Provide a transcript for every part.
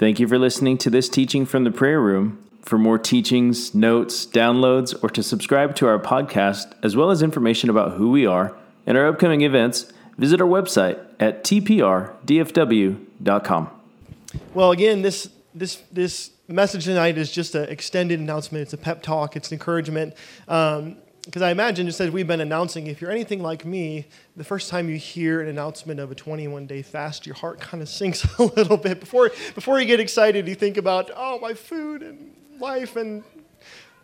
Thank you for listening to this teaching from the prayer room. For more teachings, notes, downloads, or to subscribe to our podcast, as well as information about who we are and our upcoming events, visit our website at tprdfw.com. Well, again, this this this message tonight is just an extended announcement. It's a pep talk. It's encouragement. Um, because I imagine, just as we've been announcing, if you're anything like me, the first time you hear an announcement of a 21 day fast, your heart kind of sinks a little bit. Before, before you get excited, you think about, oh, my food and life and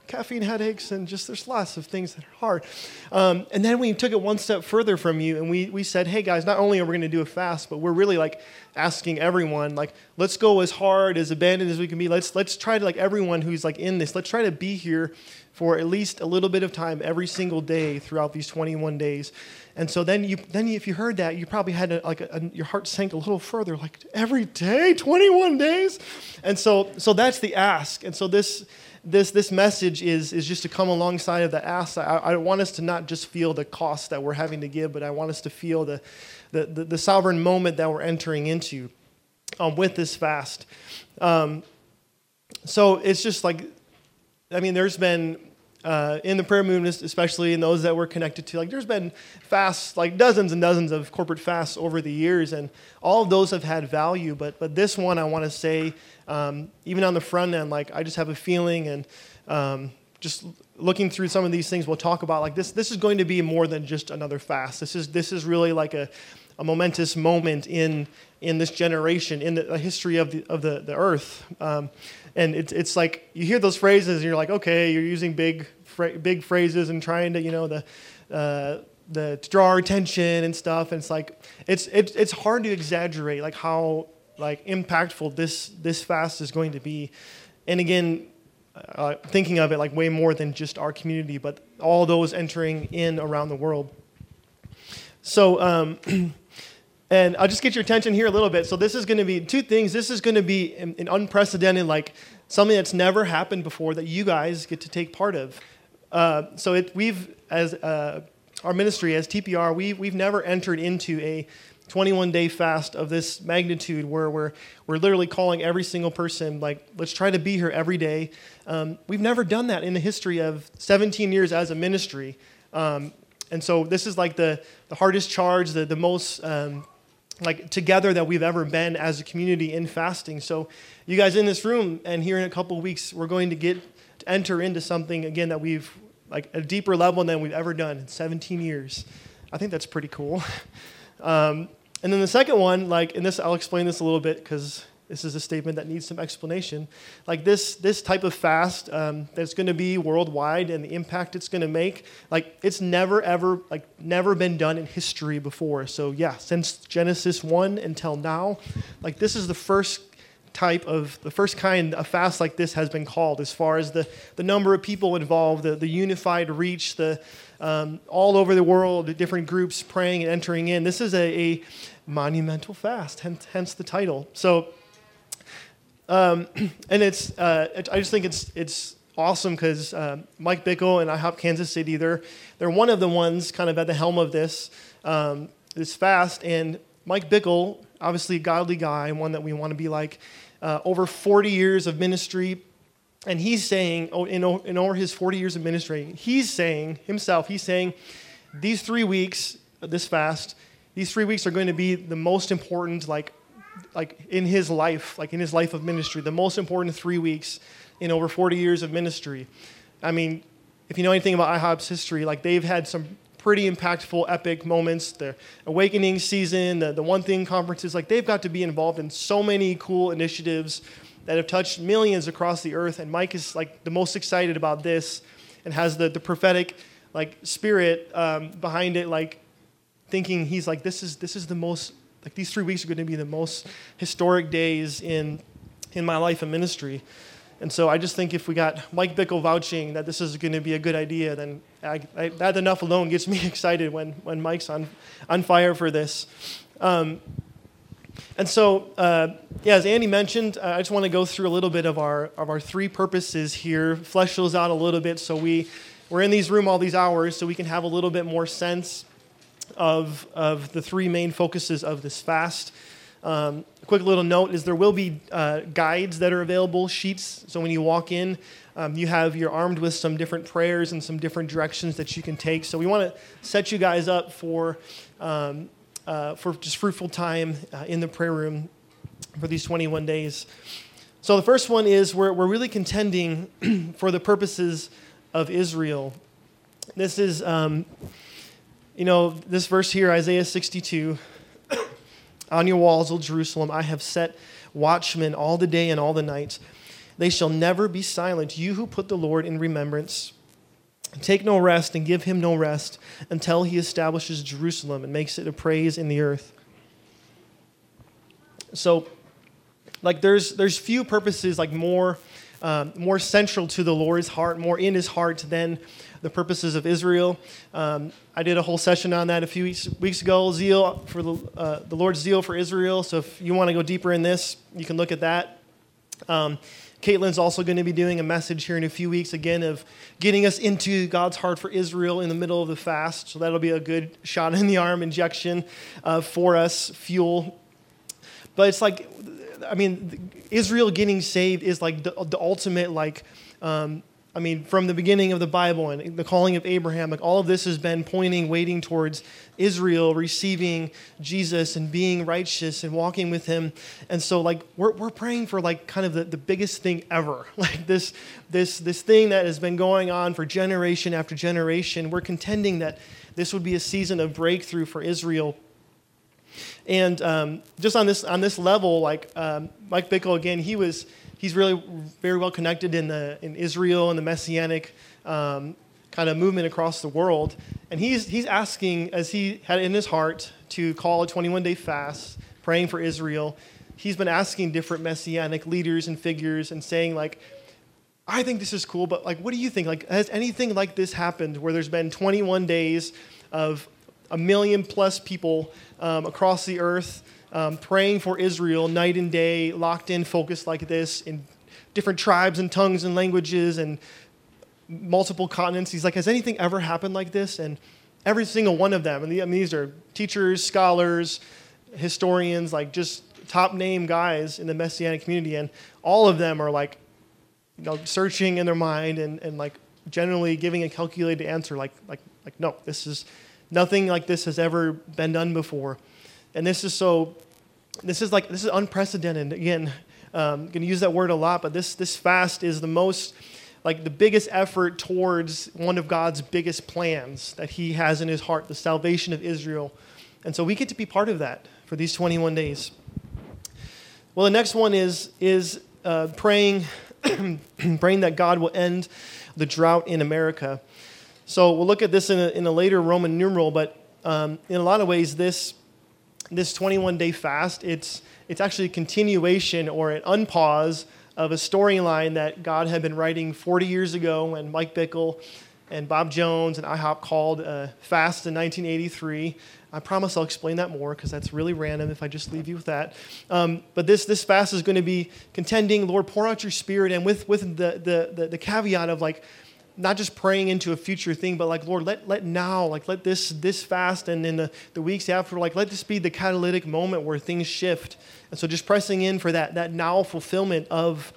caffeine headaches and just there's lots of things that are hard. Um, and then we took it one step further from you and we, we said, hey guys, not only are we going to do a fast, but we're really like asking everyone, like, let's go as hard, as abandoned as we can be. Let's, let's try to, like, everyone who's like in this, let's try to be here for at least a little bit of time every single day throughout these 21 days. And so then, you, then if you heard that, you probably had a, like a, a, your heart sank a little further, like every day, 21 days. And so, so that's the ask. And so this, this, this message is, is just to come alongside of the ask. I, I want us to not just feel the cost that we're having to give, but I want us to feel the, the, the, the sovereign moment that we're entering into um, with this fast. Um, so it's just like, I mean, there's been uh, in the prayer movement, especially in those that we're connected to. Like, there's been fasts, like dozens and dozens of corporate fasts over the years, and all of those have had value. But but this one, I want to say, um, even on the front end, like I just have a feeling, and um, just looking through some of these things, we'll talk about like this. This is going to be more than just another fast. This is this is really like a a momentous moment in in this generation, in the, history of the of the, the earth. Um, and it's, it's like you hear those phrases and you're like, okay, you're using big big phrases and trying to, you know, the, uh, the to draw our attention and stuff. And it's like it's it's it's hard to exaggerate like how like impactful this this fast is going to be. And again, uh, thinking of it like way more than just our community, but all those entering in around the world. So. Um, and I'll just get your attention here a little bit. So this is going to be two things. This is going to be an, an unprecedented, like something that's never happened before that you guys get to take part of. Uh, so it, we've, as uh, our ministry, as TPR, we, we've never entered into a 21 day fast of this magnitude where we're, we're literally calling every single person, like, let's try to be here every day. Um, we've never done that in the history of 17 years as a ministry. Um, and so this is like the, the hardest charge, the, the most um, like together that we've ever been as a community in fasting. So you guys in this room and here in a couple weeks, we're going to get enter into something again that we've like a deeper level than we've ever done in 17 years. I think that's pretty cool. Um, and then the second one, like, and this I'll explain this a little bit because this is a statement that needs some explanation. Like this, this type of fast um, that's going to be worldwide and the impact it's going to make, like it's never ever like never been done in history before. So yeah, since Genesis one until now, like this is the first type of the first kind a fast like this has been called as far as the, the number of people involved the, the unified reach the um, all over the world different groups praying and entering in. This is a, a monumental fast hence, hence the title. So um, and it's uh, i just think it's it's awesome because uh, mike bickle and ihop kansas city they're, they're one of the ones kind of at the helm of this um, this fast. And mike bickle obviously a godly guy one that we want to be like uh, over 40 years of ministry. And he's saying, oh, in, in over his 40 years of ministry, he's saying himself, he's saying, these three weeks, this fast, these three weeks are going to be the most important, like, like in his life, like in his life of ministry, the most important three weeks in over 40 years of ministry. I mean, if you know anything about IHOP's history, like they've had some pretty impactful, epic moments. The awakening season, the, the One Thing conferences, like they've got to be involved in so many cool initiatives that have touched millions across the earth. And Mike is like the most excited about this and has the, the prophetic like spirit um, behind it, like thinking he's like, this is, this is the most, like these three weeks are going to be the most historic days in, in my life and ministry. And so I just think if we got Mike Bickle vouching that this is going to be a good idea, then I, I, that enough alone gets me excited when, when Mike's on, on fire for this. Um, and so, uh, yeah, as Andy mentioned, uh, I just want to go through a little bit of our, of our three purposes here, flesh those out a little bit so we, we're in these room all these hours so we can have a little bit more sense of, of the three main focuses of this fast. Um, quick little note is there will be uh, guides that are available, sheets. So when you walk in, um, you have you're armed with some different prayers and some different directions that you can take. So we want to set you guys up for um, uh, for just fruitful time uh, in the prayer room for these 21 days. So the first one is we're, we're really contending for the purposes of Israel. This is, um, you know, this verse here, Isaiah 62. On your walls, O Jerusalem, I have set watchmen all the day and all the night. They shall never be silent. You who put the Lord in remembrance, take no rest and give him no rest until he establishes Jerusalem and makes it a praise in the earth. So, like there's there's few purposes like more um, more central to the Lord's heart, more in His heart than the purposes of Israel. Um, I did a whole session on that a few weeks, weeks ago. Zeal for the uh, the Lord's zeal for Israel. So if you want to go deeper in this, you can look at that. Um, Caitlin's also going to be doing a message here in a few weeks again of getting us into God's heart for Israel in the middle of the fast. So that'll be a good shot in the arm injection uh, for us, fuel. But it's like I mean, Israel getting saved is like the, the ultimate, like, um, I mean, from the beginning of the Bible and the calling of Abraham, like all of this has been pointing, waiting towards Israel receiving Jesus and being righteous and walking with him. And so, like, we're, we're praying for like kind of the, the biggest thing ever, like this, this, this thing that has been going on for generation after generation. We're contending that this would be a season of breakthrough for Israel and um, just on this on this level, like um, Mike Bickle again, he was he's really very well connected in the in Israel and the messianic um, kind of movement across the world. And he's he's asking as he had in his heart to call a 21 day fast, praying for Israel. He's been asking different messianic leaders and figures and saying like. I think this is cool, but like, what do you think? Like, has anything like this happened where there's been 21 days of a million plus people um, across the earth um, praying for Israel night and day, locked in, focused like this in different tribes and tongues and languages and multiple continents. He's like, Has anything ever happened like this? And every single one of them, and the, these are teachers, scholars, historians, like just top name guys in the Messianic community, and all of them are like, you know, searching in their mind and, and like generally giving a calculated answer, like, like, like, no, this is Nothing like this has ever been done before. And this is so, this is like, this is unprecedented. Again, I'm um, going to use that word a lot, but this, this fast is the most, like the biggest effort towards one of God's biggest plans that he has in his heart, the salvation of Israel. And so we get to be part of that for these 21 days. Well, the next one is, is uh, praying, praying that God will end the drought in America. So we'll look at this in a, in a later Roman numeral, but um, in a lot of ways, this, this 21 day fast, it's, it's actually a continuation or an unpause of a storyline that God had been writing 40 years ago when Mike Bickle and Bob Jones and IHOP called a fast in 1983. I promise I'll explain that more because that's really random if I just leave you with that. Um, but this, this fast is going to be contending, Lord, pour out your spirit, and with, with the, the, the, the caveat of like, not just praying into a future thing, but like, Lord, let, let now, like, let this, this fast and in the, the weeks after, like, let this be the catalytic moment where things shift. And so just pressing in for that, that now fulfillment of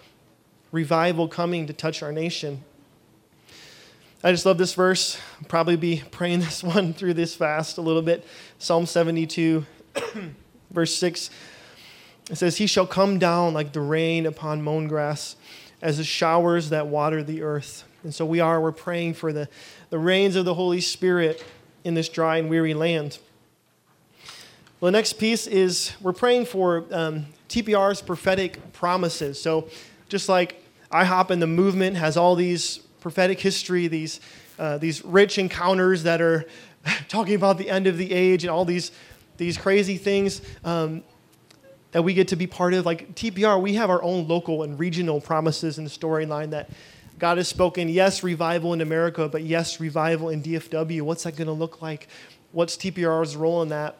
revival coming to touch our nation. I just love this verse. I'll probably be praying this one through this fast a little bit. Psalm 72, verse 6. It says, He shall come down like the rain upon mown grass, as the showers that water the earth. And so we are, we're praying for the, the rains of the Holy Spirit in this dry and weary land. Well, the next piece is we're praying for um, TPR's prophetic promises. So just like IHOP and the movement has all these prophetic history, these, uh, these rich encounters that are talking about the end of the age and all these, these crazy things um, that we get to be part of. Like TPR, we have our own local and regional promises and storyline that God has spoken, yes, revival in America, but yes, revival in DFW. What's that going to look like? What's TPR's role in that?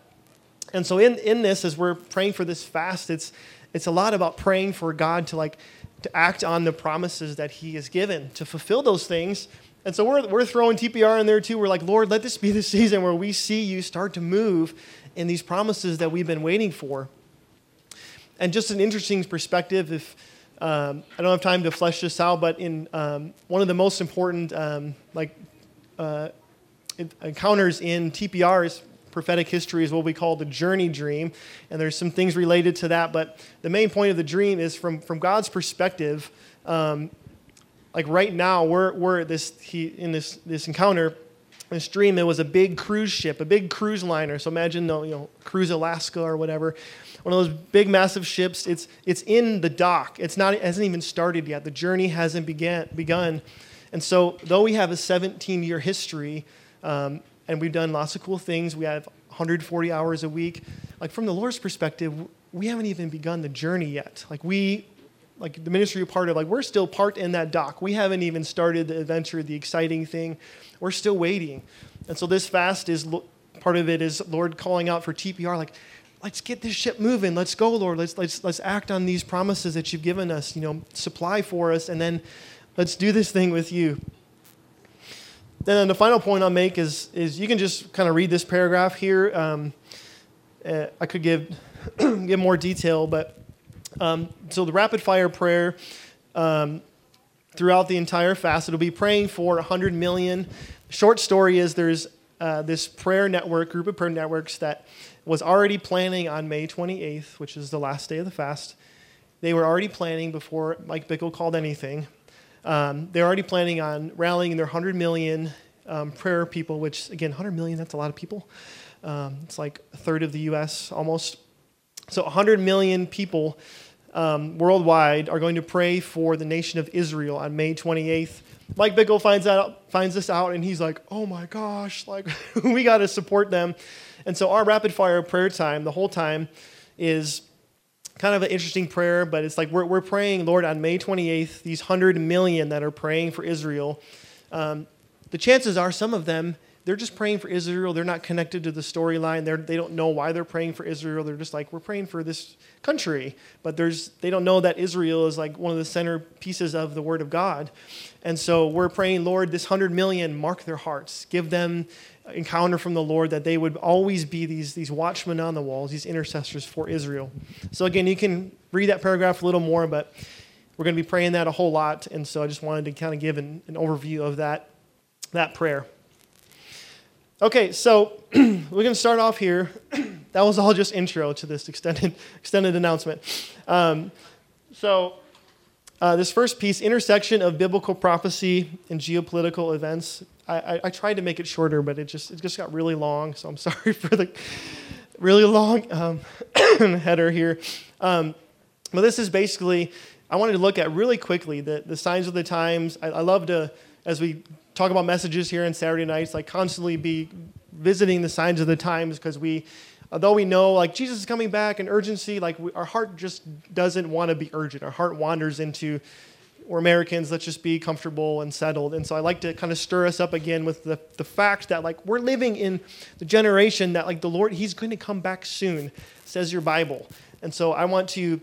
And so in, in this, as we're praying for this fast, it's, it's a lot about praying for God to like to act on the promises that he has given, to fulfill those things. And so we're, we're throwing TPR in there too. We're like, Lord, let this be the season where we see you start to move in these promises that we've been waiting for. and just an interesting perspective. If um, I don't have time to flesh this out, but in um, one of the most important um, like uh, encounters in TPR's prophetic history is what we call the journey dream, and there's some things related to that. But the main point of the dream is from from God's perspective. Um, like right now, we're we're this he in this this encounter this dream, it was a big cruise ship, a big cruise liner. So imagine, you know, Cruise Alaska or whatever. One of those big, massive ships. It's, it's in the dock. It's not, it hasn't even started yet. The journey hasn't began, begun. And so, though we have a 17 year history um, and we've done lots of cool things, we have 140 hours a week, like from the Lord's perspective, we haven't even begun the journey yet. Like, we, like the ministry we're part of, like we're still part in that dock. We haven't even started the adventure, the exciting thing. We're still waiting. And so this fast is part of it is Lord calling out for TPR, like, let's get this ship moving. Let's go, Lord. Let's let's let's act on these promises that you've given us. You know, supply for us, and then let's do this thing with you. Then the final point I'll make is is you can just kind of read this paragraph here. Um, uh, I could give give more detail, but um, so the rapid fire prayer um, throughout the entire fast, it'll be praying for 100 million. Short story is there's uh, this prayer network, group of prayer networks that was already planning on May 28th, which is the last day of the fast. They were already planning before Mike Bickle called anything. Um, they're already planning on rallying their 100 million um, prayer people, which, again, 100 million, that's a lot of people. Um, it's like a third of the U.S. almost. So 100 million people um, worldwide are going to pray for the nation of Israel on May 28th. Mike Bickle finds out finds this out and he's like, "Oh my gosh, like we got to support them." And so our rapid fire prayer time, the whole time, is kind of an interesting prayer, but it's like we're, we're praying, Lord, on May 28th, these 100 million that are praying for Israel. Um, the chances are some of them they're just praying for Israel. They're not connected to the storyline. They don't know why they're praying for Israel. They're just like, we're praying for this country. But there's, they don't know that Israel is like one of the centerpieces of the Word of God. And so we're praying, Lord, this 100 million, mark their hearts. Give them encounter from the Lord that they would always be these, these watchmen on the walls, these intercessors for Israel. So again, you can read that paragraph a little more, but we're going to be praying that a whole lot. And so I just wanted to kind of give an, an overview of that, that prayer. Okay, so we're going to start off here. that was all just intro to this extended, extended announcement. Um, so, uh, this first piece, intersection of biblical prophecy and geopolitical events. I, I, tried to make it shorter, but it just it just got really long. So I'm sorry for the really long um, header here. Um, but this is basically I wanted to look at really quickly the the signs of the times. I, I love to as we talk about messages here on Saturday nights, like constantly be visiting the signs of the times because we, although we know like Jesus is coming back and urgency, like we, our heart just doesn't want to be urgent. Our heart wanders into, we're Americans, let's just be comfortable and settled. And so I like to kind of stir us up again with the, the fact that like we're living in the generation that like the Lord, He's going to come back soon, says your Bible. And so I want to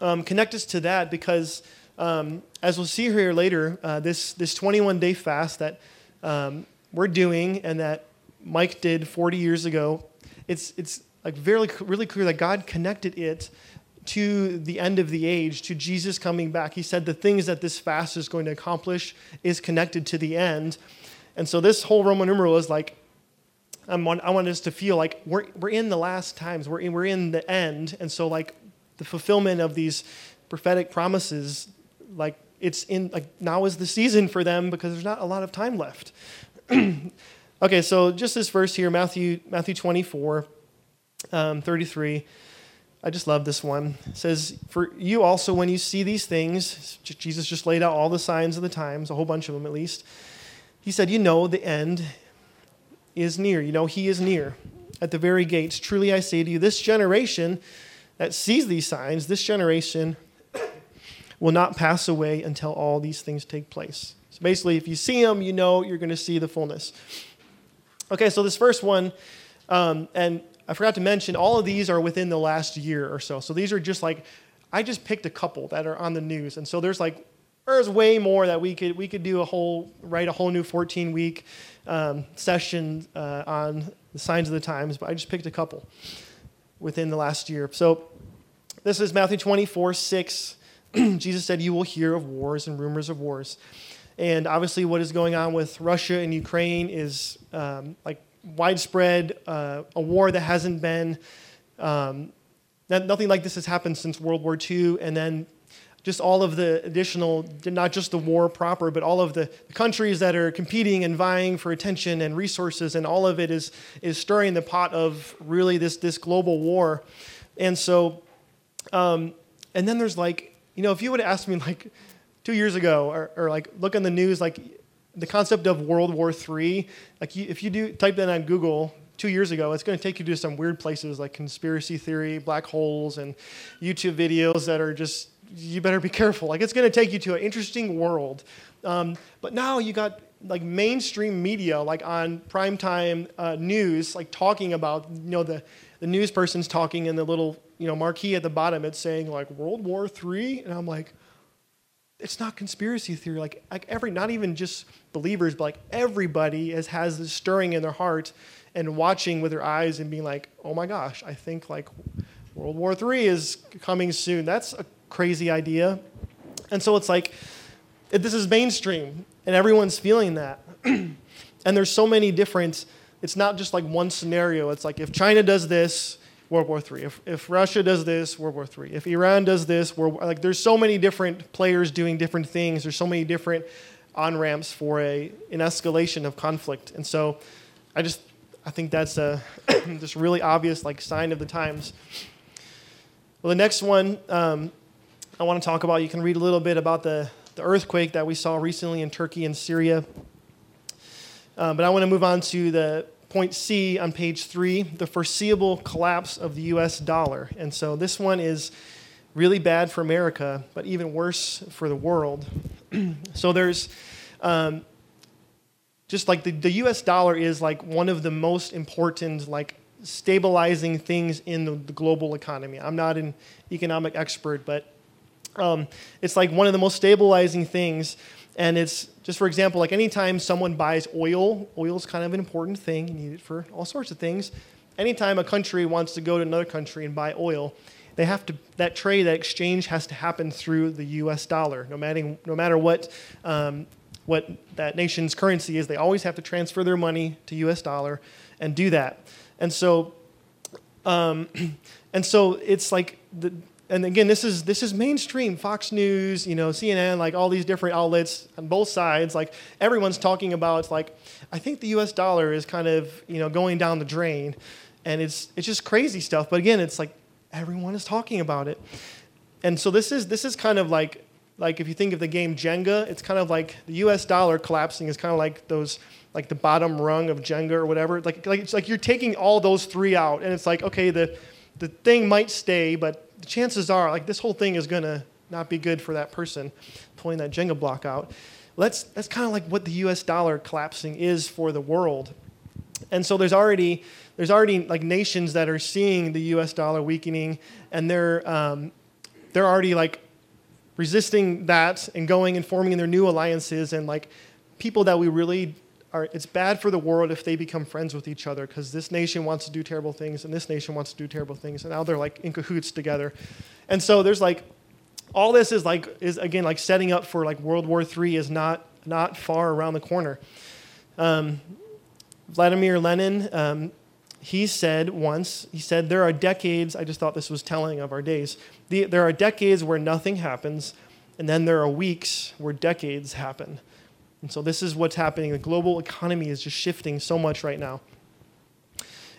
um, connect us to that because um, as we'll see here later, uh, this, this 21 day fast that um, we're doing and that Mike did 40 years ago, it's, it's like very, really clear that God connected it to the end of the age, to Jesus coming back. He said the things that this fast is going to accomplish is connected to the end. And so this whole Roman numeral is like, I want, I want us to feel like we're, we're in the last times, we're in, we're in the end. And so, like, the fulfillment of these prophetic promises like it's in like now is the season for them because there's not a lot of time left. okay, so just this verse here, Matthew Matthew 24, um, 33. I just love this one. It says, For you also, when you see these things, Jesus just laid out all the signs of the times, a whole bunch of them at least. He said, You know, the end is near. You know, He is near at the very gates. Truly I say to you, this generation that sees these signs, this generation will not pass away until all these things take place. So basically, if you see them, you know you're going to see the fullness. Okay, so this first one, um, and I forgot to mention, all of these are within the last year or so. So these are just like, I just picked a couple that are on the news. And so there's like, there's way more that we could, we could do a whole, write a whole new 14 week um, session uh, on the signs of the times, but I just picked a couple within the last year. So this is Matthew 24, 6. Jesus said, You will hear of wars and rumors of wars. And obviously, what is going on with Russia and Ukraine is um, like widespread, uh, a war that hasn't been, um, nothing like this has happened since World War II. And then just all of the additional, not just the war proper, but all of the countries that are competing and vying for attention and resources, and all of it is, is stirring the pot of really this, this global war. And so, um, and then there's like, you know, if you would have asked me like two years ago, or, or like look on the news, like the concept of World War III, like you, if you do type that on Google, two years ago, it's going to take you to some weird places like conspiracy theory, black holes, and YouTube videos that are just you better be careful. Like it's going to take you to an interesting world. Um, but now you got like mainstream media, like on primetime uh, news, like talking about, you know, the, the news person's talking in the little, you know, marquee at the bottom, it's saying like World War III. And I'm like, it's not conspiracy theory. Like, like every, not even just believers, but like everybody has, has this stirring in their heart and watching with their eyes and being like, oh my gosh, I think like World War III is coming soon. That's a crazy idea. And so it's like, this is mainstream, and everyone's feeling that. and there's so many different, it's not just like one scenario. It's like if China does this, World War III. If, if Russia does this, World War III. If Iran does this, World War, like there's so many different players doing different things. There's so many different on ramps for a an escalation of conflict. And so, I just I think that's a just really obvious like sign of the times. Well, the next one um, I want to talk about. You can read a little bit about the, the earthquake that we saw recently in Turkey and Syria. Uh, but I want to move on to the point C on page three the foreseeable collapse of the US dollar. And so this one is really bad for America, but even worse for the world. so there's um, just like the, the US dollar is like one of the most important, like stabilizing things in the, the global economy. I'm not an economic expert, but um, it's like one of the most stabilizing things. And it's just for example, like anytime someone buys oil, oil is kind of an important thing. You need it for all sorts of things. Anytime a country wants to go to another country and buy oil, they have to that trade, that exchange has to happen through the U.S. dollar. No matter no matter what um, what that nation's currency is, they always have to transfer their money to U.S. dollar and do that. And so, um, and so it's like the and again, this is this is mainstream. Fox News, you know, CNN, like all these different outlets on both sides. Like everyone's talking about. Like I think the U.S. dollar is kind of you know going down the drain, and it's it's just crazy stuff. But again, it's like everyone is talking about it, and so this is this is kind of like like if you think of the game Jenga, it's kind of like the U.S. dollar collapsing is kind of like those like the bottom rung of Jenga or whatever. Like like it's like you're taking all those three out, and it's like okay the the thing might stay, but the chances are, like, this whole thing is going to not be good for that person pulling that Jenga block out. That's, that's kind of like what the US dollar collapsing is for the world. And so there's already, there's already like nations that are seeing the US dollar weakening, and they're, um, they're already like resisting that and going and forming their new alliances and like people that we really it's bad for the world if they become friends with each other because this nation wants to do terrible things and this nation wants to do terrible things and now they're like in cahoots together. And so there's like all this is like is again like setting up for like world war iii is not not far around the corner. Um, vladimir lenin um, he said once he said there are decades i just thought this was telling of our days the, there are decades where nothing happens and then there are weeks where decades happen and so this is what's happening. The global economy is just shifting so much right now.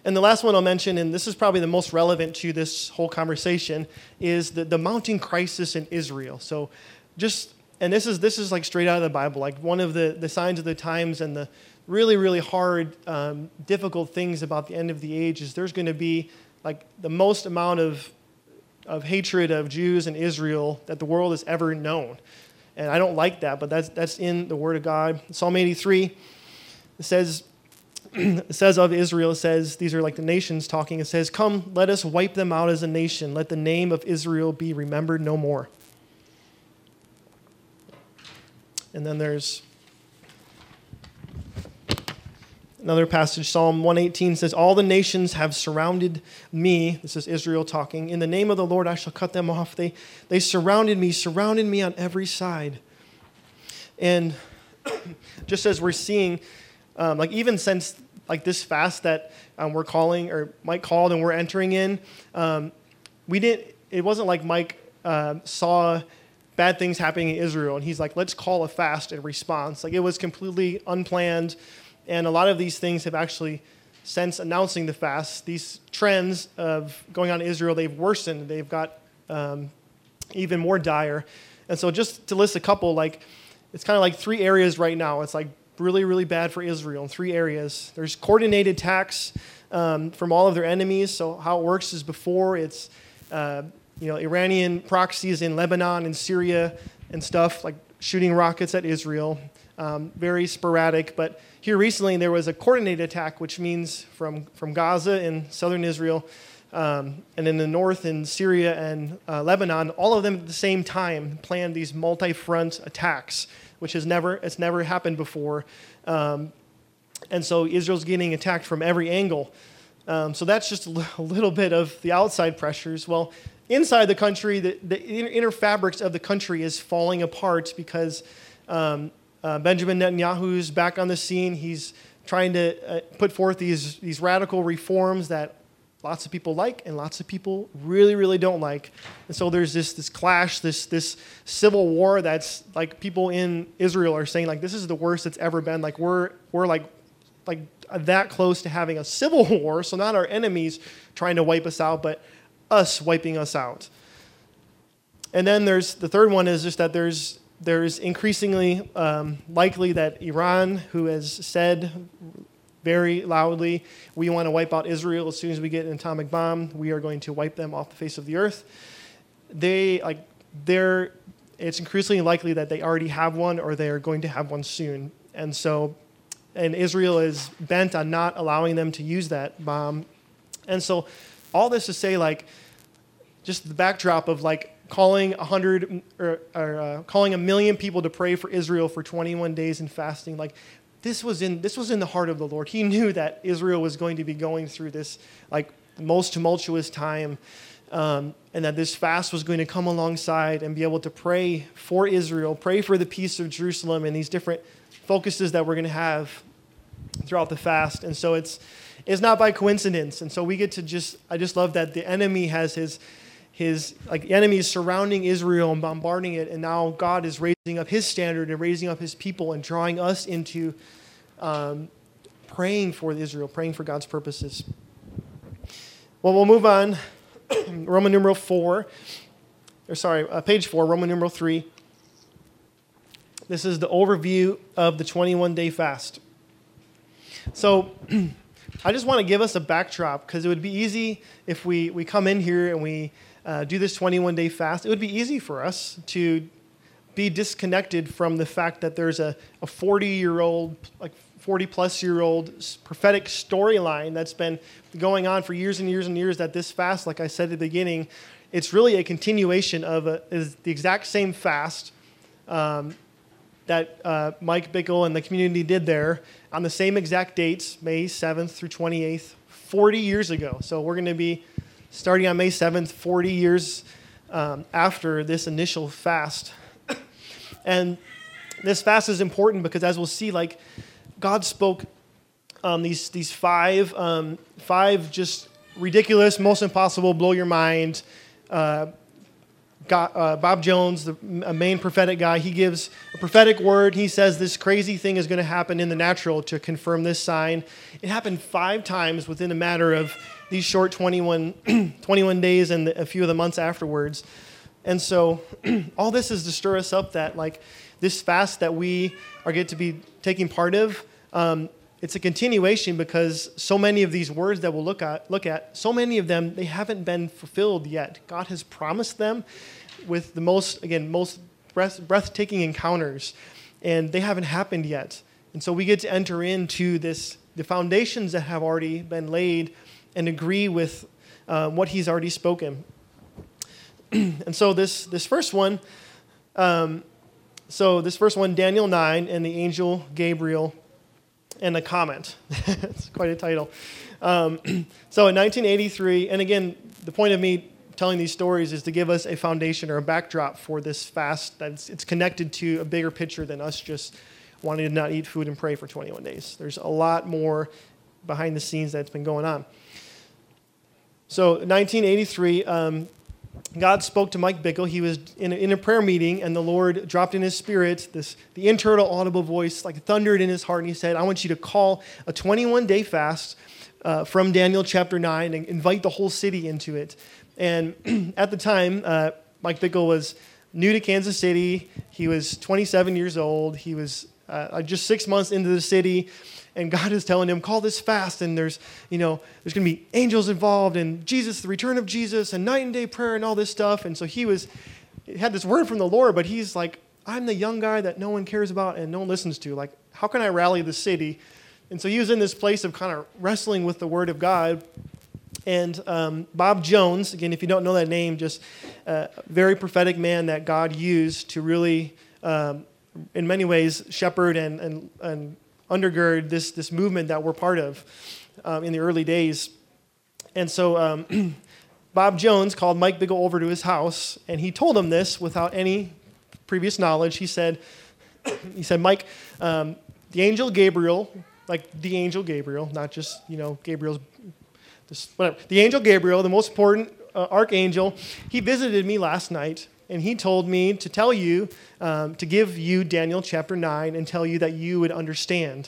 And the last one I'll mention, and this is probably the most relevant to this whole conversation, is the, the mounting crisis in Israel. So just and this is this is like straight out of the Bible, like one of the, the signs of the times and the really, really hard, um, difficult things about the end of the age is there's going to be like the most amount of of hatred of Jews in Israel that the world has ever known. And I don't like that, but that's, that's in the Word of God. Psalm 83, says, says of Israel, it says, these are like the nations talking. It says, Come, let us wipe them out as a nation. Let the name of Israel be remembered no more. And then there's Another passage, Psalm 118 says, All the nations have surrounded me. This is Israel talking. In the name of the Lord, I shall cut them off. They, they surrounded me, surrounded me on every side. And just as we're seeing, um, like even since like this fast that um, we're calling or Mike called and we're entering in, um, we didn't. It wasn't like Mike uh, saw bad things happening in Israel and he's like, let's call a fast in response. Like it was completely unplanned, and a lot of these things have actually. Since announcing the fast, these trends of going on in Israel, they've worsened. They've got um, even more dire. And so, just to list a couple, like it's kind of like three areas right now. It's like really, really bad for Israel in three areas. There's coordinated attacks um, from all of their enemies. So how it works is before it's uh, you know Iranian proxies in Lebanon and Syria and stuff like shooting rockets at Israel. Um, very sporadic, but here recently there was a coordinated attack, which means from from Gaza in southern Israel. Um, and in the north in Syria and uh, Lebanon, all of them at the same time planned these multi-front attacks which has never it's never happened before. Um, and so Israel's getting attacked from every angle. Um, so that's just a little bit of the outside pressures. Well, inside the country, the, the inner fabrics of the country is falling apart because um, uh, Benjamin Netanyahu's back on the scene. He's trying to uh, put forth these, these radical reforms that lots of people like and lots of people really really don't like. And so there's this this clash this this civil war that's like people in israel are saying like this is the worst it's ever been. Like we're we're like like that close to having a civil war. So not our enemies trying to wipe us out but us wiping us out. And then there's the third one is just that there's there's increasingly um, likely that Iran, who has said very loudly, we want to wipe out Israel as soon as we get an atomic bomb. We are going to wipe them off the face of the earth. They like they're it's increasingly likely that they already have one or they are going to have one soon. And so and Israel is bent on not allowing them to use that bomb. And so all this to say like just the backdrop of like calling a hundred or, or uh, calling a million people to pray for Israel for 21 days and fasting. Like this was in this was in the heart of the Lord. He knew that Israel was going to be going through this like most tumultuous time, um, and that this fast was going to come alongside and be able to pray for Israel, pray for the peace of Jerusalem, and these different focuses that we're going to have throughout the fast. And so it's it's not by coincidence. And so we get to just I just love that the enemy has his his like enemies surrounding Israel and bombarding it, and now God is raising up His standard and raising up His people and drawing us into um, praying for Israel, praying for God's purposes. Well, we'll move on. Roman numeral four, or sorry, uh, page four, Roman numeral three. This is the overview of the 21 day fast. So, I just want to give us a backdrop because it would be easy if we, we come in here and we uh, do this 21 day fast, it would be easy for us to be disconnected from the fact that there's a 40 year old, like 40 plus year old prophetic storyline that's been going on for years and years and years. That this fast, like I said at the beginning, it's really a continuation of a, is the exact same fast um, that uh, Mike Bickle and the community did there on the same exact dates, May 7th through 28th, 40 years ago. So we're going to be starting on May 7th, 40 years um, after this initial fast. and this fast is important because, as we'll see, like God spoke um, these these five um, five just ridiculous, most impossible, blow your mind. Uh, uh, Bob Jones, the main prophetic guy, he gives a prophetic word. He says this crazy thing is going to happen in the natural to confirm this sign. It happened five times within a matter of these short 21, 21 days and a few of the months afterwards. And so all this is to stir us up that like this fast that we are get to be taking part of, um, it's a continuation because so many of these words that we'll look at, look at, so many of them they haven't been fulfilled yet. God has promised them with the most, again, most breath, breathtaking encounters, and they haven't happened yet. And so we get to enter into this, the foundations that have already been laid and agree with uh, what he's already spoken. and so this, this first one, um, so this first one, Daniel 9, and the angel Gabriel and a comment. it's quite a title. Um, so in 1983, and again, the point of me telling these stories is to give us a foundation or a backdrop for this fast that's it's connected to a bigger picture than us just wanting to not eat food and pray for 21 days. There's a lot more behind the scenes that's been going on. So, 1983, um, God spoke to Mike Bickle. He was in a, in a, prayer meeting, and the Lord dropped in his spirit this the internal audible voice, like thundered in his heart, and he said, "I want you to call a 21 day fast uh, from Daniel chapter 9 and invite the whole city into it." And at the time, uh, Mike Bickle was new to Kansas City. He was 27 years old. He was uh, just six months into the city and God is telling him, call this fast, and there's, you know, there's going to be angels involved, and Jesus, the return of Jesus, and night and day prayer, and all this stuff. And so he was, he had this word from the Lord, but he's like, I'm the young guy that no one cares about and no one listens to. Like, how can I rally the city? And so he was in this place of kind of wrestling with the word of God. And um, Bob Jones, again, if you don't know that name, just a very prophetic man that God used to really, um, in many ways, shepherd and, and, and undergird this, this movement that we're part of um, in the early days. And so um, Bob Jones called Mike Bickle over to his house, and he told him this without any previous knowledge. He said, he said, Mike, um, the angel Gabriel, like the angel Gabriel, not just, you know, Gabriel's, just whatever. The angel Gabriel, the most important uh, archangel, he visited me last night and he told me to tell you, um, to give you Daniel chapter 9 and tell you that you would understand.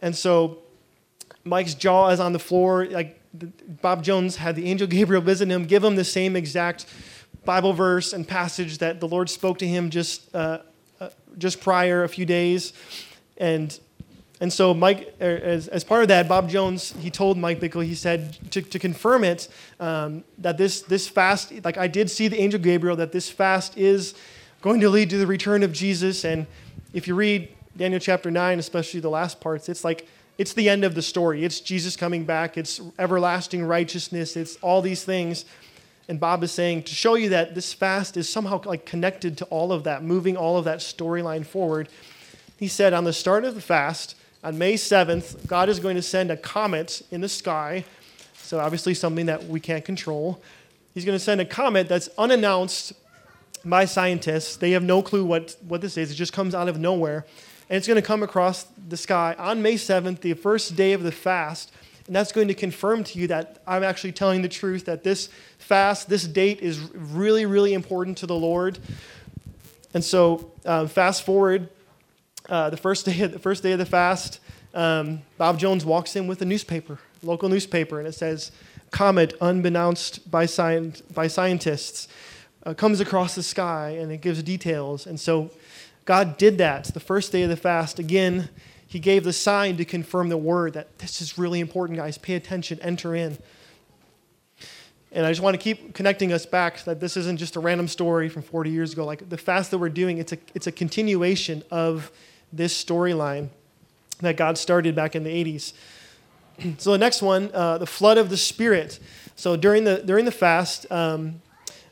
And so Mike's jaw is on the floor. Like Bob Jones had the angel Gabriel visit him, give him the same exact Bible verse and passage that the Lord spoke to him just, uh, uh, just prior, a few days. And and so, Mike, er, as, as part of that, Bob Jones, he told Mike Bickle, he said, to, to confirm it, um, that this, this fast, like I did see the angel Gabriel, that this fast is going to lead to the return of Jesus. And if you read Daniel chapter 9, especially the last parts, it's like, it's the end of the story. It's Jesus coming back, it's everlasting righteousness, it's all these things. And Bob is saying to show you that this fast is somehow like connected to all of that, moving all of that storyline forward. He said on the start of the fast, on May 7th, God is going to send a comet in the sky. So, obviously, something that we can't control. He's going to send a comet that's unannounced by scientists. They have no clue what, what this is, it just comes out of nowhere. And it's going to come across the sky on May 7th, the first day of the fast. And that's going to confirm to you that I'm actually telling the truth, that this fast, this date is really, really important to the Lord. And so, uh, fast forward uh, the first day, of, the first day of the fast, um, Bob Jones walks in with a newspaper, local newspaper, and it says, "Comet, unbeknownst by, by scientists, uh, comes across the sky," and it gives details. And so, God did that the first day of the fast. Again, He gave the sign to confirm the word that this is really important, guys. Pay attention, enter in. And I just want to keep connecting us back that this isn't just a random story from 40 years ago. Like the fast that we're doing, it's a, it's a continuation of this storyline that God started back in the 80s. so the next one, uh, the flood of the Spirit. So during the during the fast, um,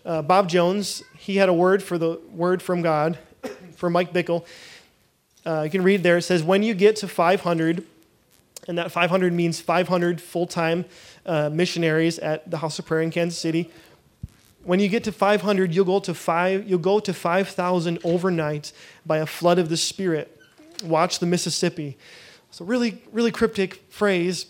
uh, Bob Jones he had a word for the word from God for Mike Bickle. Uh, you can read there. It says, "When you get to 500, and that 500 means 500 full-time uh, missionaries at the House of Prayer in Kansas City. When you get to 500, you'll go to five. You'll go to 5,000 overnight by a flood of the Spirit." Watch the Mississippi. So really, really cryptic phrase,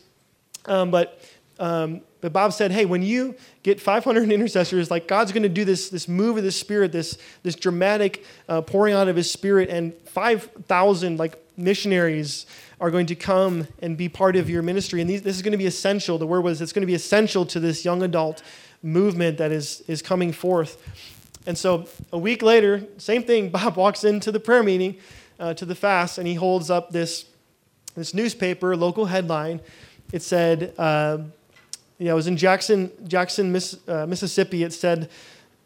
um, but um, but Bob said, hey, when you get 500 intercessors, like God's going to do this, this move of the Spirit, this, this dramatic uh, pouring out of His Spirit, and 5,000 like missionaries are going to come and be part of your ministry. And these, this is going to be essential. The word was it's going to be essential to this young adult movement that is, is coming forth. And so a week later, same thing, Bob walks into the prayer meeting uh, to the fast, and he holds up this, this newspaper, local headline. It said, uh, you know, it was in Jackson, Jackson Miss, uh, Mississippi. It said,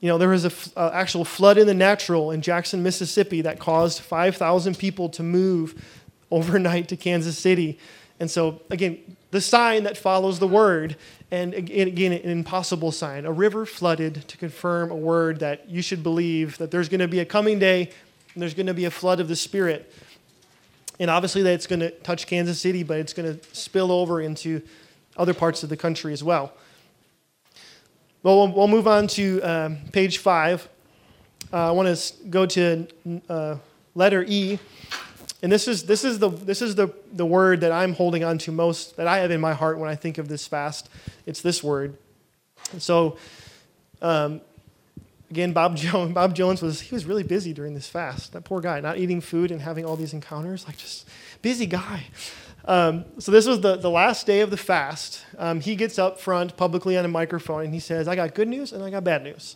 you know, there was an f- actual flood in the natural in Jackson, Mississippi that caused 5,000 people to move overnight to Kansas City. And so, again, the sign that follows the word, and again, an impossible sign. A river flooded to confirm a word that you should believe that there's going to be a coming day and there's going to be a flood of the Spirit. And obviously, that's going to touch Kansas City, but it's going to spill over into other parts of the country as well. Well, we'll, we'll move on to um, page five. Uh, I want to go to uh, letter E. And this is, this is, the, this is the, the word that I'm holding on to most, that I have in my heart when I think of this fast. It's this word. So, um, again, Bob Jones, Bob Jones was, he was really busy during this fast. That poor guy, not eating food and having all these encounters, like just busy guy. Um, so this was the, the last day of the fast. Um, he gets up front publicly on a microphone and he says, I got good news and I got bad news.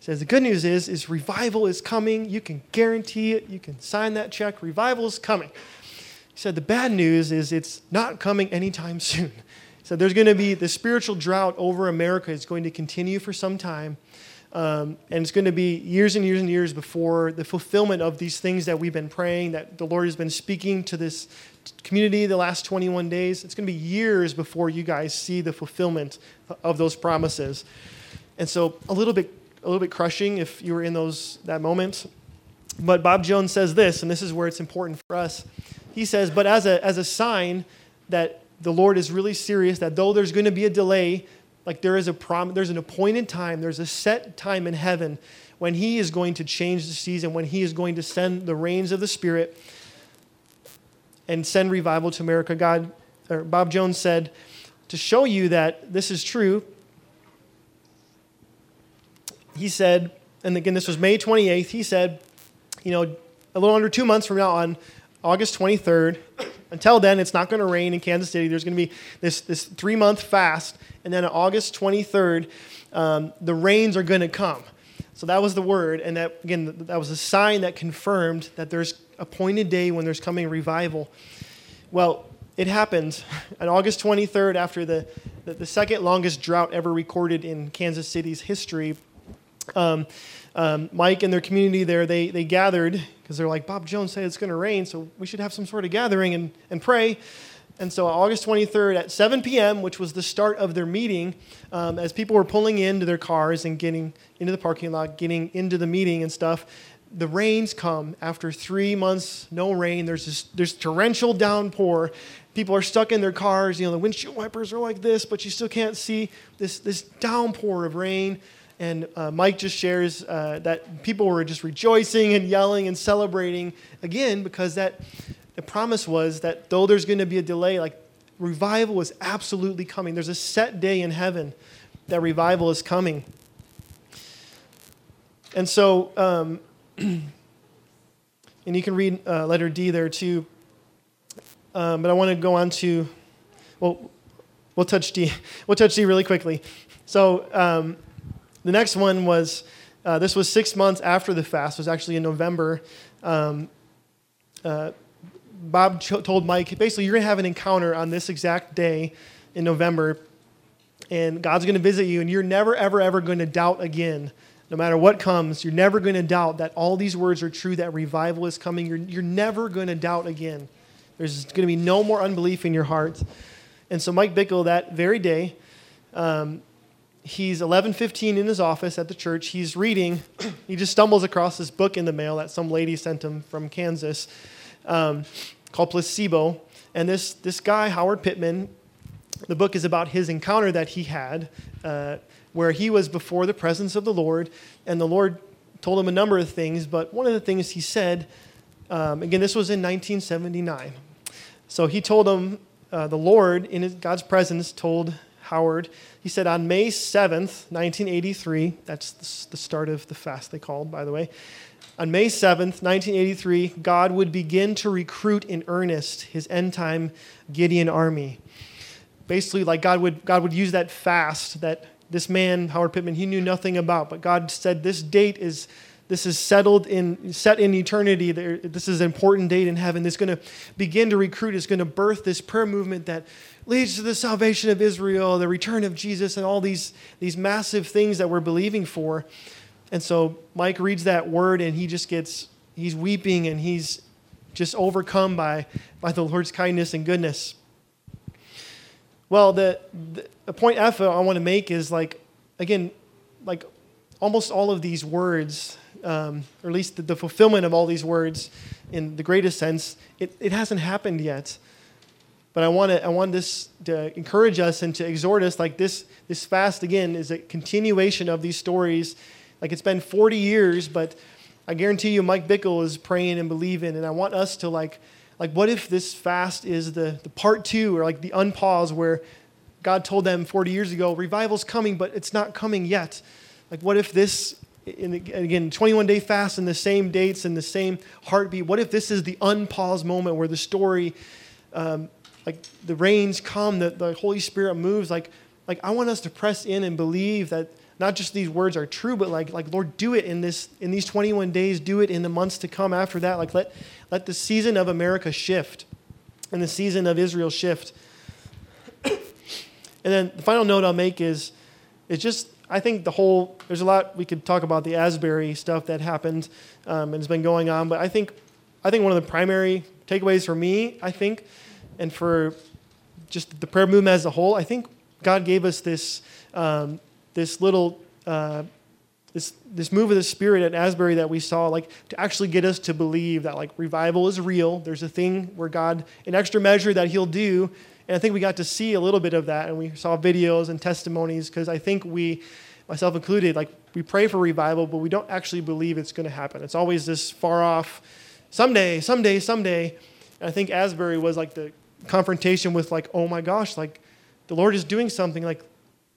He says, the good news is, is revival is coming. You can guarantee it. You can sign that check. Revival is coming. He said, the bad news is it's not coming anytime soon. He said, there's going to be the spiritual drought over America is going to continue for some time. Um, and it's going to be years and years and years before the fulfillment of these things that we've been praying, that the Lord has been speaking to this community the last 21 days. It's going to be years before you guys see the fulfillment of those promises. And so, a little bit a little bit crushing if you were in those that moment. But Bob Jones says this, and this is where it's important for us. He says, but as a as a sign that the Lord is really serious, that though there's going to be a delay, like there is a prom, there's an appointed time, there's a set time in heaven when He is going to change the season, when He is going to send the rains of the Spirit and send revival to America. God, or Bob Jones said, to show you that this is true, he said, and again, this was May 28th, he said, you know, a little under two months from now on, August 23rd, until then, it's not going to rain in Kansas City. There's going to be this, this three month fast. And then on August 23rd, um, the rains are going to come. So that was the word. And that, again, that was a sign that confirmed that there's a appointed day when there's coming revival. Well, it happened on August 23rd after the, the, the second longest drought ever recorded in Kansas City's history. Um, um, Mike and their community there, they, they gathered because they're like, Bob Jones said it's going to rain, so we should have some sort of gathering and, and pray. And so, August 23rd at 7 p.m., which was the start of their meeting, um, as people were pulling into their cars and getting into the parking lot, getting into the meeting and stuff, the rains come after three months, no rain. There's this there's torrential downpour. People are stuck in their cars. You know, the windshield wipers are like this, but you still can't see this, this downpour of rain. And uh, Mike just shares uh, that people were just rejoicing and yelling and celebrating again because that the promise was that though there's going to be a delay, like revival is absolutely coming. There's a set day in heaven that revival is coming. And so, um, and you can read uh, letter D there too. Um, but I want to go on to, well, we'll touch D. We'll touch D really quickly. So um, the next one was, uh, this was six months after the fast. Was actually in November. Um, uh, Bob told Mike, basically, you're going to have an encounter on this exact day in November, and God's going to visit you, and you're never, ever, ever going to doubt again. No matter what comes, you're never going to doubt that all these words are true, that revival is coming. You're, you're never going to doubt again. There's going to be no more unbelief in your heart. And so Mike Bickle, that very day, um, he's 11:15 in his office at the church. He's reading. he just stumbles across this book in the mail that some lady sent him from Kansas, um, called Placebo. And this this guy Howard Pittman, the book is about his encounter that he had, uh, where he was before the presence of the Lord, and the Lord told him a number of things. But one of the things he said, um, again, this was in 1979. So he told him, uh, the Lord in his, God's presence told Howard. He said on May 7th, 1983, that's the start of the fast they called, by the way. On May 7th, 1983, God would begin to recruit in earnest his end time Gideon army. Basically, like God would, God would use that fast that this man, Howard Pittman, he knew nothing about, but God said this date is this is settled in set in eternity this is an important date in heaven this is going to begin to recruit it's going to birth this prayer movement that leads to the salvation of Israel, the return of Jesus, and all these, these massive things that we're believing for. And so Mike reads that word and he just gets, he's weeping and he's just overcome by, by the Lord's kindness and goodness. Well, the, the point F I want to make is like, again, like almost all of these words, um, or at least the, the fulfillment of all these words, in the greatest sense, it, it hasn't happened yet. But I want to I want this to encourage us and to exhort us like this this fast again is a continuation of these stories. Like it's been 40 years, but I guarantee you Mike Bickle is praying and believing and I want us to like like what if this fast is the, the part two or like the unpause where God told them 40 years ago, revival's coming, but it's not coming yet. Like what if this in, again 21 day fast and the same dates and the same heartbeat what if this is the unpause moment where the story um, like the rains come, the, the Holy Spirit moves. Like, like I want us to press in and believe that not just these words are true, but like, like Lord, do it in this in these 21 days, do it in the months to come after that. Like let let the season of America shift and the season of Israel shift. and then the final note I'll make is it's just I think the whole there's a lot we could talk about the Asbury stuff that happened um, and has been going on, but I think I think one of the primary takeaways for me, I think, and for just the prayer movement as a whole, I think God gave us this, um, this little, uh, this, this move of the Spirit at Asbury that we saw, like to actually get us to believe that like revival is real. There's a thing where God, an extra measure that He'll do. And I think we got to see a little bit of that, and we saw videos and testimonies because I think we, myself included, like we pray for revival, but we don't actually believe it's going to happen. It's always this far off, someday, someday, someday. And I think Asbury was like the confrontation with like, oh my gosh, like the Lord is doing something. Like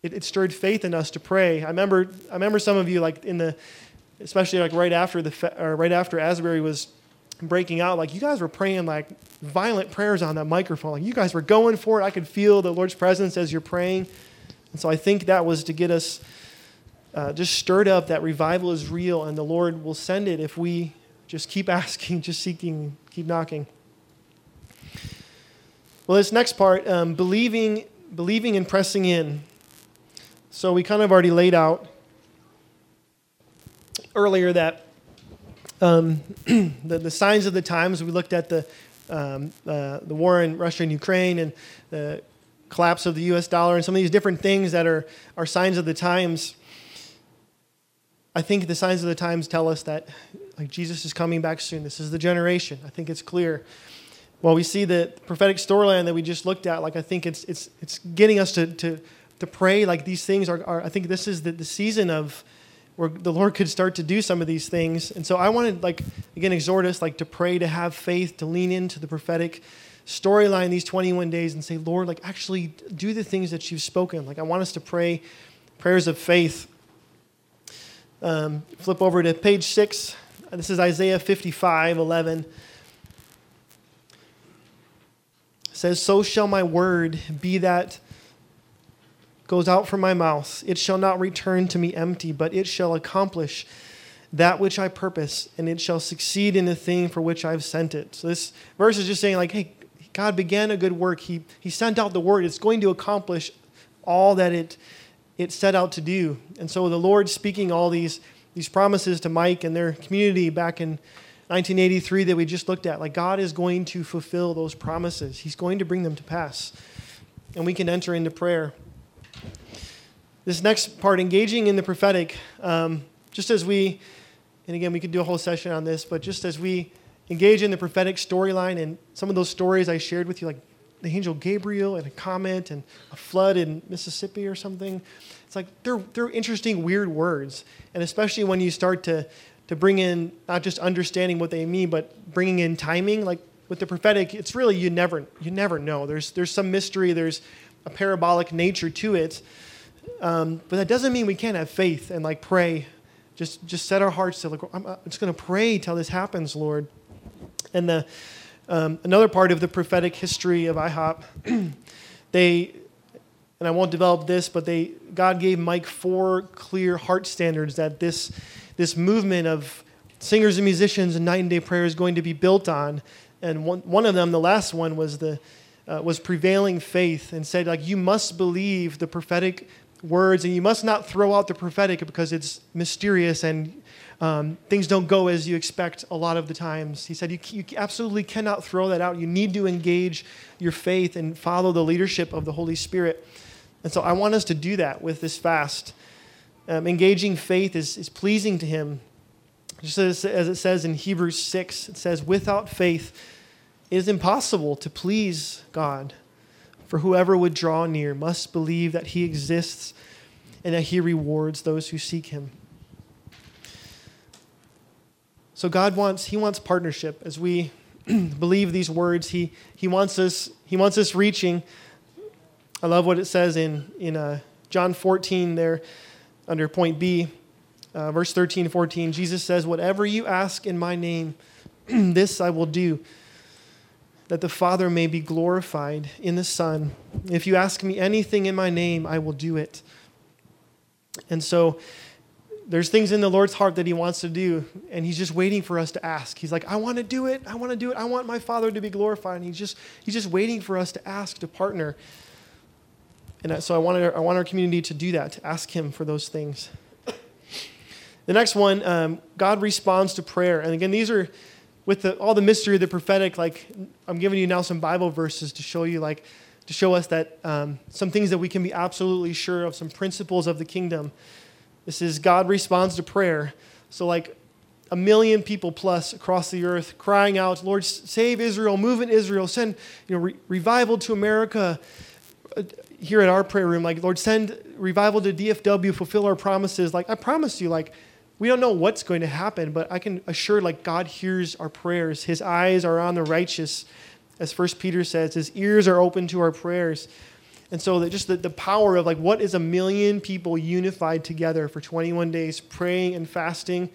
it, it stirred faith in us to pray. I remember, I remember some of you like in the, especially like right after the or right after Asbury was breaking out, like you guys were praying like violent prayers on that microphone. Like you guys were going for it. I could feel the Lord's presence as you're praying. And so I think that was to get us uh, just stirred up that revival is real and the Lord will send it if we just keep asking, just seeking, keep knocking. Well, this next part, um, believing, believing and pressing in. So we kind of already laid out earlier that um, the, the, signs of the times. We looked at the um, uh, the war in Russia and Ukraine and the collapse of the U.S. dollar and some of these different things that are are signs of the times. I think the signs of the times tell us that like Jesus is coming back soon. This is the generation. I think it's clear well, we see the prophetic storyline that we just looked at, like I think it's it's it's getting us to to to pray like these things are, are I think this is the, the season of where the Lord could start to do some of these things. And so I wanted like again exhort us like to pray, to have faith, to lean into the prophetic storyline these 21 days and say, Lord, like actually do the things that you've spoken. Like I want us to pray prayers of faith. Um, flip over to page six. This is Isaiah 55, 11. Says, So shall my word be that goes out from my mouth. It shall not return to me empty, but it shall accomplish that which I purpose, and it shall succeed in the thing for which I've sent it. So this verse is just saying, like, hey, God began a good work. He, he sent out the word. It's going to accomplish all that it, it set out to do. And so the Lord speaking all these, these promises to Mike and their community back in 1983 that we just looked at. Like God is going to fulfill those promises, He's going to bring them to pass. And we can enter into prayer. This next part, engaging in the prophetic, um, just as we, and again, we could do a whole session on this, but just as we engage in the prophetic storyline and some of those stories I shared with you, like the angel Gabriel and a comet and a flood in Mississippi or something. It's like they're, they're interesting, weird words. And especially when you start to to bring in not just understanding what they mean, but bringing in timing. Like with the prophetic, it's really you never you never know. There's there's some mystery. There's a parabolic nature to it, um, but that doesn't mean we can't have faith and like pray. Just just set our hearts to like I'm, I'm just going to pray till this happens, Lord. And the um, another part of the prophetic history of IHOP, they and I won't develop this, but they God gave Mike four clear heart standards that this this movement of singers and musicians and night and day prayer is going to be built on. And one, one of them, the last one, was the uh, was prevailing faith and said like you must believe the prophetic words and you must not throw out the prophetic because it's mysterious and um, things don't go as you expect a lot of the times. He said you, you absolutely cannot throw that out. You need to engage your faith and follow the leadership of the Holy Spirit. And so I want us to do that with this fast. Um, engaging faith is, is pleasing to Him. Just as, as it says in Hebrews 6, it says, without faith, it is impossible to please God. For whoever would draw near must believe that he exists and that he rewards those who seek him. So God wants he wants partnership as we believe these words. He he wants us he wants us reaching. I love what it says in in uh, John 14 there under point B, uh, verse 13 14. Jesus says, "Whatever you ask in my name, this I will do." that the Father may be glorified in the Son. If you ask me anything in my name, I will do it. And so there's things in the Lord's heart that He wants to do, and He's just waiting for us to ask. He's like, I want to do it. I want to do it. I want my Father to be glorified. And He's just, he's just waiting for us to ask, to partner. And so I want, our, I want our community to do that, to ask Him for those things. The next one, um, God responds to prayer. And again, these are with the, all the mystery of the prophetic, like I'm giving you now some Bible verses to show you, like, to show us that um, some things that we can be absolutely sure of, some principles of the kingdom. This is God responds to prayer. So, like, a million people plus across the earth crying out, Lord, save Israel, move in Israel, send you know, re- revival to America. Here at our prayer room, like, Lord, send revival to DFW, fulfill our promises. Like, I promise you, like, we don't know what's going to happen, but I can assure like God hears our prayers. His eyes are on the righteous, as First Peter says. His ears are open to our prayers. And so that just the, the power of like what is a million people unified together for 21 days praying and fasting,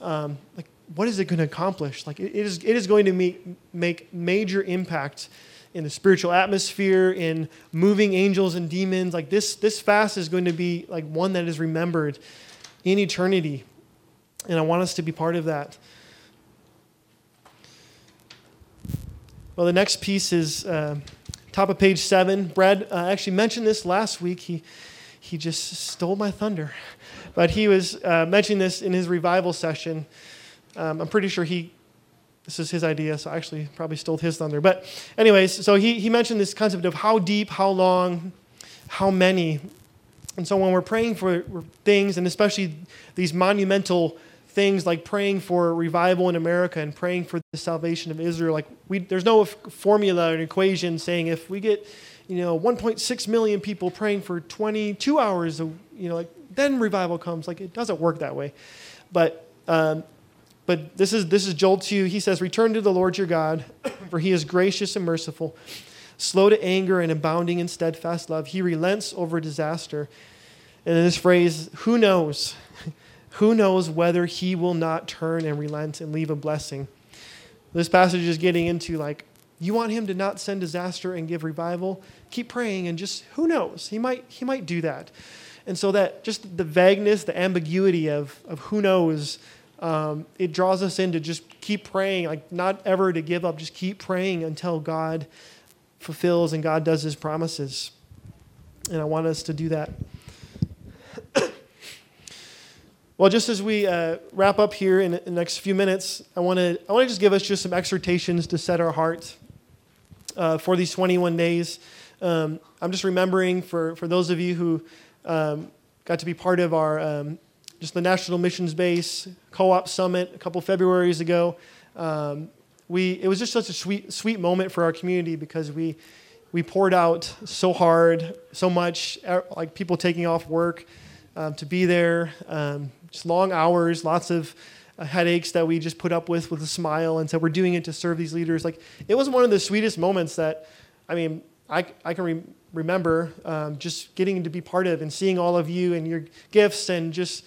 um, like what is it going to accomplish? Like it, it is, it is going to make, make major impact in the spiritual atmosphere, in moving angels and demons. Like this, this fast is going to be like one that is remembered in eternity. And I want us to be part of that. Well, the next piece is uh, top of page seven. Brad uh, actually mentioned this last week. He, he just stole my thunder. But he was uh, mentioning this in his revival session. Um, I'm pretty sure he, this is his idea, so I actually probably stole his thunder. But, anyways, so he, he mentioned this concept of how deep, how long, how many. And so when we're praying for things, and especially these monumental things like praying for revival in America and praying for the salvation of Israel. Like we, there's no formula or equation saying if we get, you know, 1.6 million people praying for 22 hours, you know, like then revival comes. Like it doesn't work that way. But um, but this is this is Joel 2. He says, "Return to the Lord your God, for He is gracious and merciful, slow to anger and abounding in steadfast love. He relents over disaster." And in this phrase, "Who knows?" who knows whether he will not turn and relent and leave a blessing? This passage is getting into like, you want him to not send disaster and give revival? Keep praying and just who knows? He might he might do that. And so that just the vagueness, the ambiguity of, of who knows, um, it draws us in to just keep praying, like not ever to give up, just keep praying until God fulfills and God does his promises. And I want us to do that. Well, just as we uh, wrap up here in the next few minutes, I want to I want to just give us just some exhortations to set our heart uh, for these 21 days. Um, I'm just remembering for, for those of you who um, got to be part of our um, just the National Missions Base Co-op Summit a couple of Februarys ago. Um, we it was just such a sweet sweet moment for our community because we we poured out so hard, so much, like people taking off work um, to be there. Um, just long hours, lots of uh, headaches that we just put up with with a smile and said we're doing it to serve these leaders. Like it was one of the sweetest moments that, I mean, I, I can re- remember um, just getting to be part of and seeing all of you and your gifts and just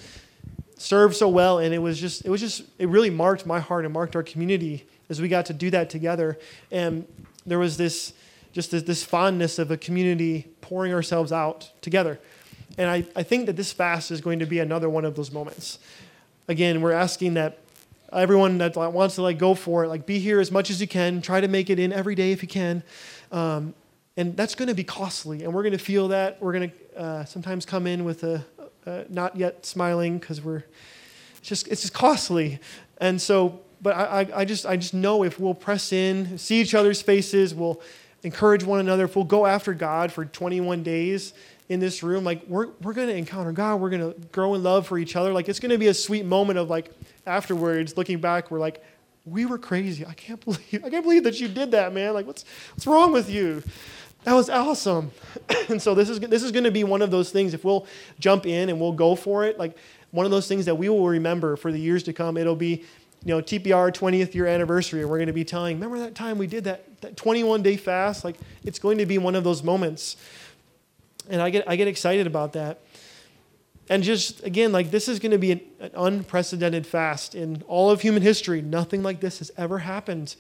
serve so well. And it was just, it was just, it really marked my heart and marked our community as we got to do that together. And there was this, just this, this fondness of a community pouring ourselves out together. And I, I think that this fast is going to be another one of those moments. Again, we're asking that everyone that wants to like go for it, like be here as much as you can, try to make it in every day if you can. Um, and that's going to be costly, and we're going to feel that. We're going to uh, sometimes come in with a, a not yet smiling because we're it's just it's just costly. And so, but I, I just I just know if we'll press in, see each other's faces, we'll encourage one another, if we'll go after God for 21 days in this room, like we're, we're to encounter God. We're to grow in love for each other. Like it's to be a sweet moment of like afterwards, looking back, we're like, we were crazy. I can't believe I can't believe that you did that, man. Like what's what's wrong with you? That was awesome. and so this is this is going to be one of those things if we'll jump in and we'll go for it, like one of those things that we will remember for the years to come. It'll be you know, TPR 20th year anniversary, and we're going to be telling, remember that time we did that, that 21 day fast? Like, it's going to be one of those moments. And I get, I get excited about that. And just, again, like, this is going to be an, an unprecedented fast in all of human history. Nothing like this has ever happened.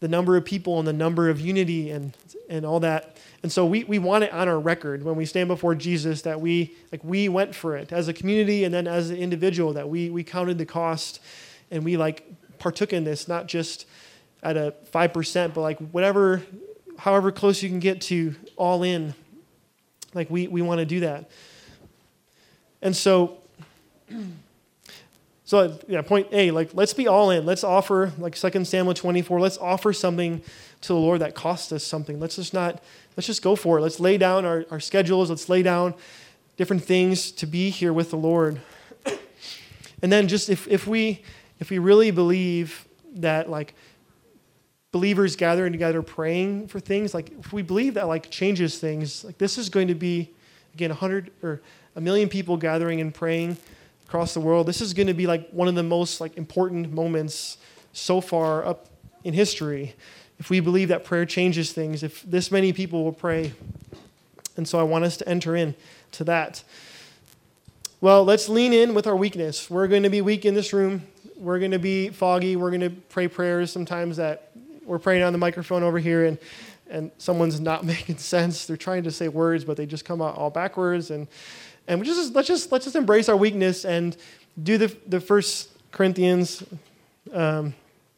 The number of people and the number of unity and, and all that. And so we, we want it on our record when we stand before Jesus that we, like, we went for it as a community and then as an individual, that we, we counted the cost and we like partook in this, not just at a 5%, but like whatever, however close you can get to all in. Like we, we want to do that. And so, so yeah, point A, like let's be all in. Let's offer, like 2 Samuel 24, let's offer something to the Lord that costs us something. Let's just not, let's just go for it. Let's lay down our, our schedules. Let's lay down different things to be here with the Lord. And then just if, if we if we really believe that like believers gathering together praying for things like if we believe that like changes things like this is going to be again 100 or a million people gathering and praying across the world this is going to be like one of the most like important moments so far up in history if we believe that prayer changes things if this many people will pray and so i want us to enter in to that well let's lean in with our weakness we're going to be weak in this room we're going to be foggy. We're going to pray prayers sometimes that we're praying on the microphone over here and, and someone's not making sense. They're trying to say words, but they just come out all backwards. And, and we just, let's, just, let's just embrace our weakness and do the, the first Corinthians, um,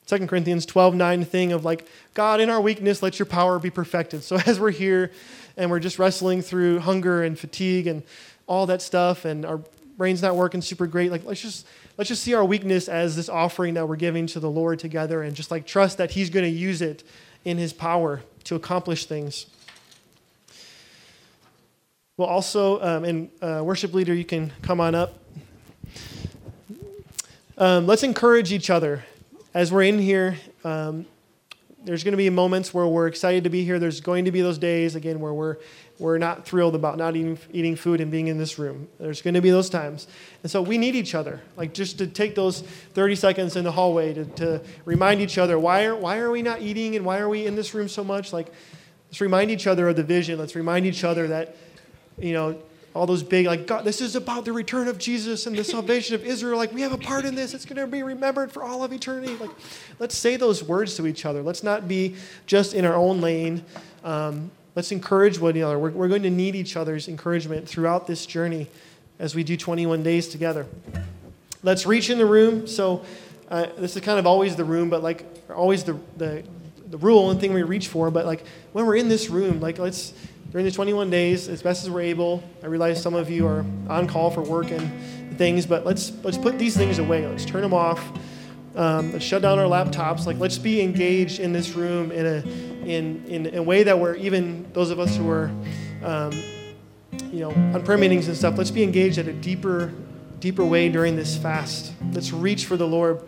2 Corinthians 12, 9 thing of like, God, in our weakness, let your power be perfected. So as we're here and we're just wrestling through hunger and fatigue and all that stuff and our brain's not working super great, like let's just let's just see our weakness as this offering that we're giving to the Lord together and just like trust that He's going to use it in His power to accomplish things. Well, also, um, and uh, worship leader, you can come on up. Um, let's encourage each other as we're in here. Um, there's going to be moments where we're excited to be here. There's going to be those days, again, where we're we're not thrilled about not eating, eating food and being in this room. There's going to be those times. And so we need each other, like just to take those 30 seconds in the hallway to, to remind each other why are, why are we not eating and why are we in this room so much? Like, let's remind each other of the vision. Let's remind each other that, you know, all those big, like, God, this is about the return of Jesus and the salvation of Israel. Like, we have a part in this. It's going to be remembered for all of eternity. Like, let's say those words to each other. Let's not be just in our own lane. Um, Let's encourage one another. We're, we're going to need each other's encouragement throughout this journey as we do 21 days together. Let's reach in the room. So, uh, this is kind of always the room, but like always the, the, the rule and thing we reach for. But like when we're in this room, like let's, during the 21 days, as best as we're able, I realize some of you are on call for work and things, but let's, let's put these things away. Let's turn them off. Um, let's shut down our laptops. Like, let's be engaged in this room in a in, in a way that we're even those of us who are, um, you know, on prayer meetings and stuff, let's be engaged at a deeper, deeper way during this fast. Let's reach for the Lord.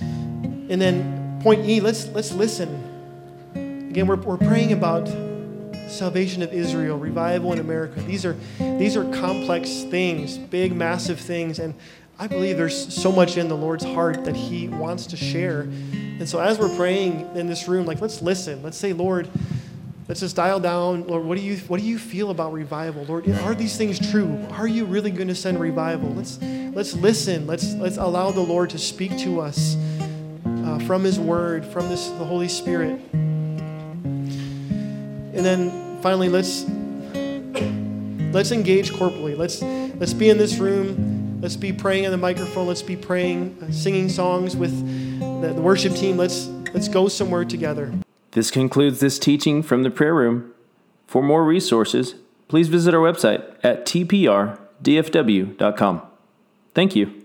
And then point E, let's let's listen. Again, we're, we're praying about salvation of Israel, revival in America. These are these are complex things, big, massive things, and I believe there's so much in the Lord's heart that He wants to share and so as we're praying in this room, like let's listen. Let's say, Lord, let's just dial down. Lord, what do you what do you feel about revival? Lord, are these things true? Are you really going to send revival? Let's let's listen. Let's let's allow the Lord to speak to us uh, from His Word, from this the Holy Spirit. And then finally, let's let's engage corporately. Let's let's be in this room. Let's be praying on the microphone. Let's be praying, uh, singing songs with the, the worship team, let's let's go somewhere together. This concludes this teaching from the prayer room. For more resources, please visit our website at tprdfw.com. Thank you.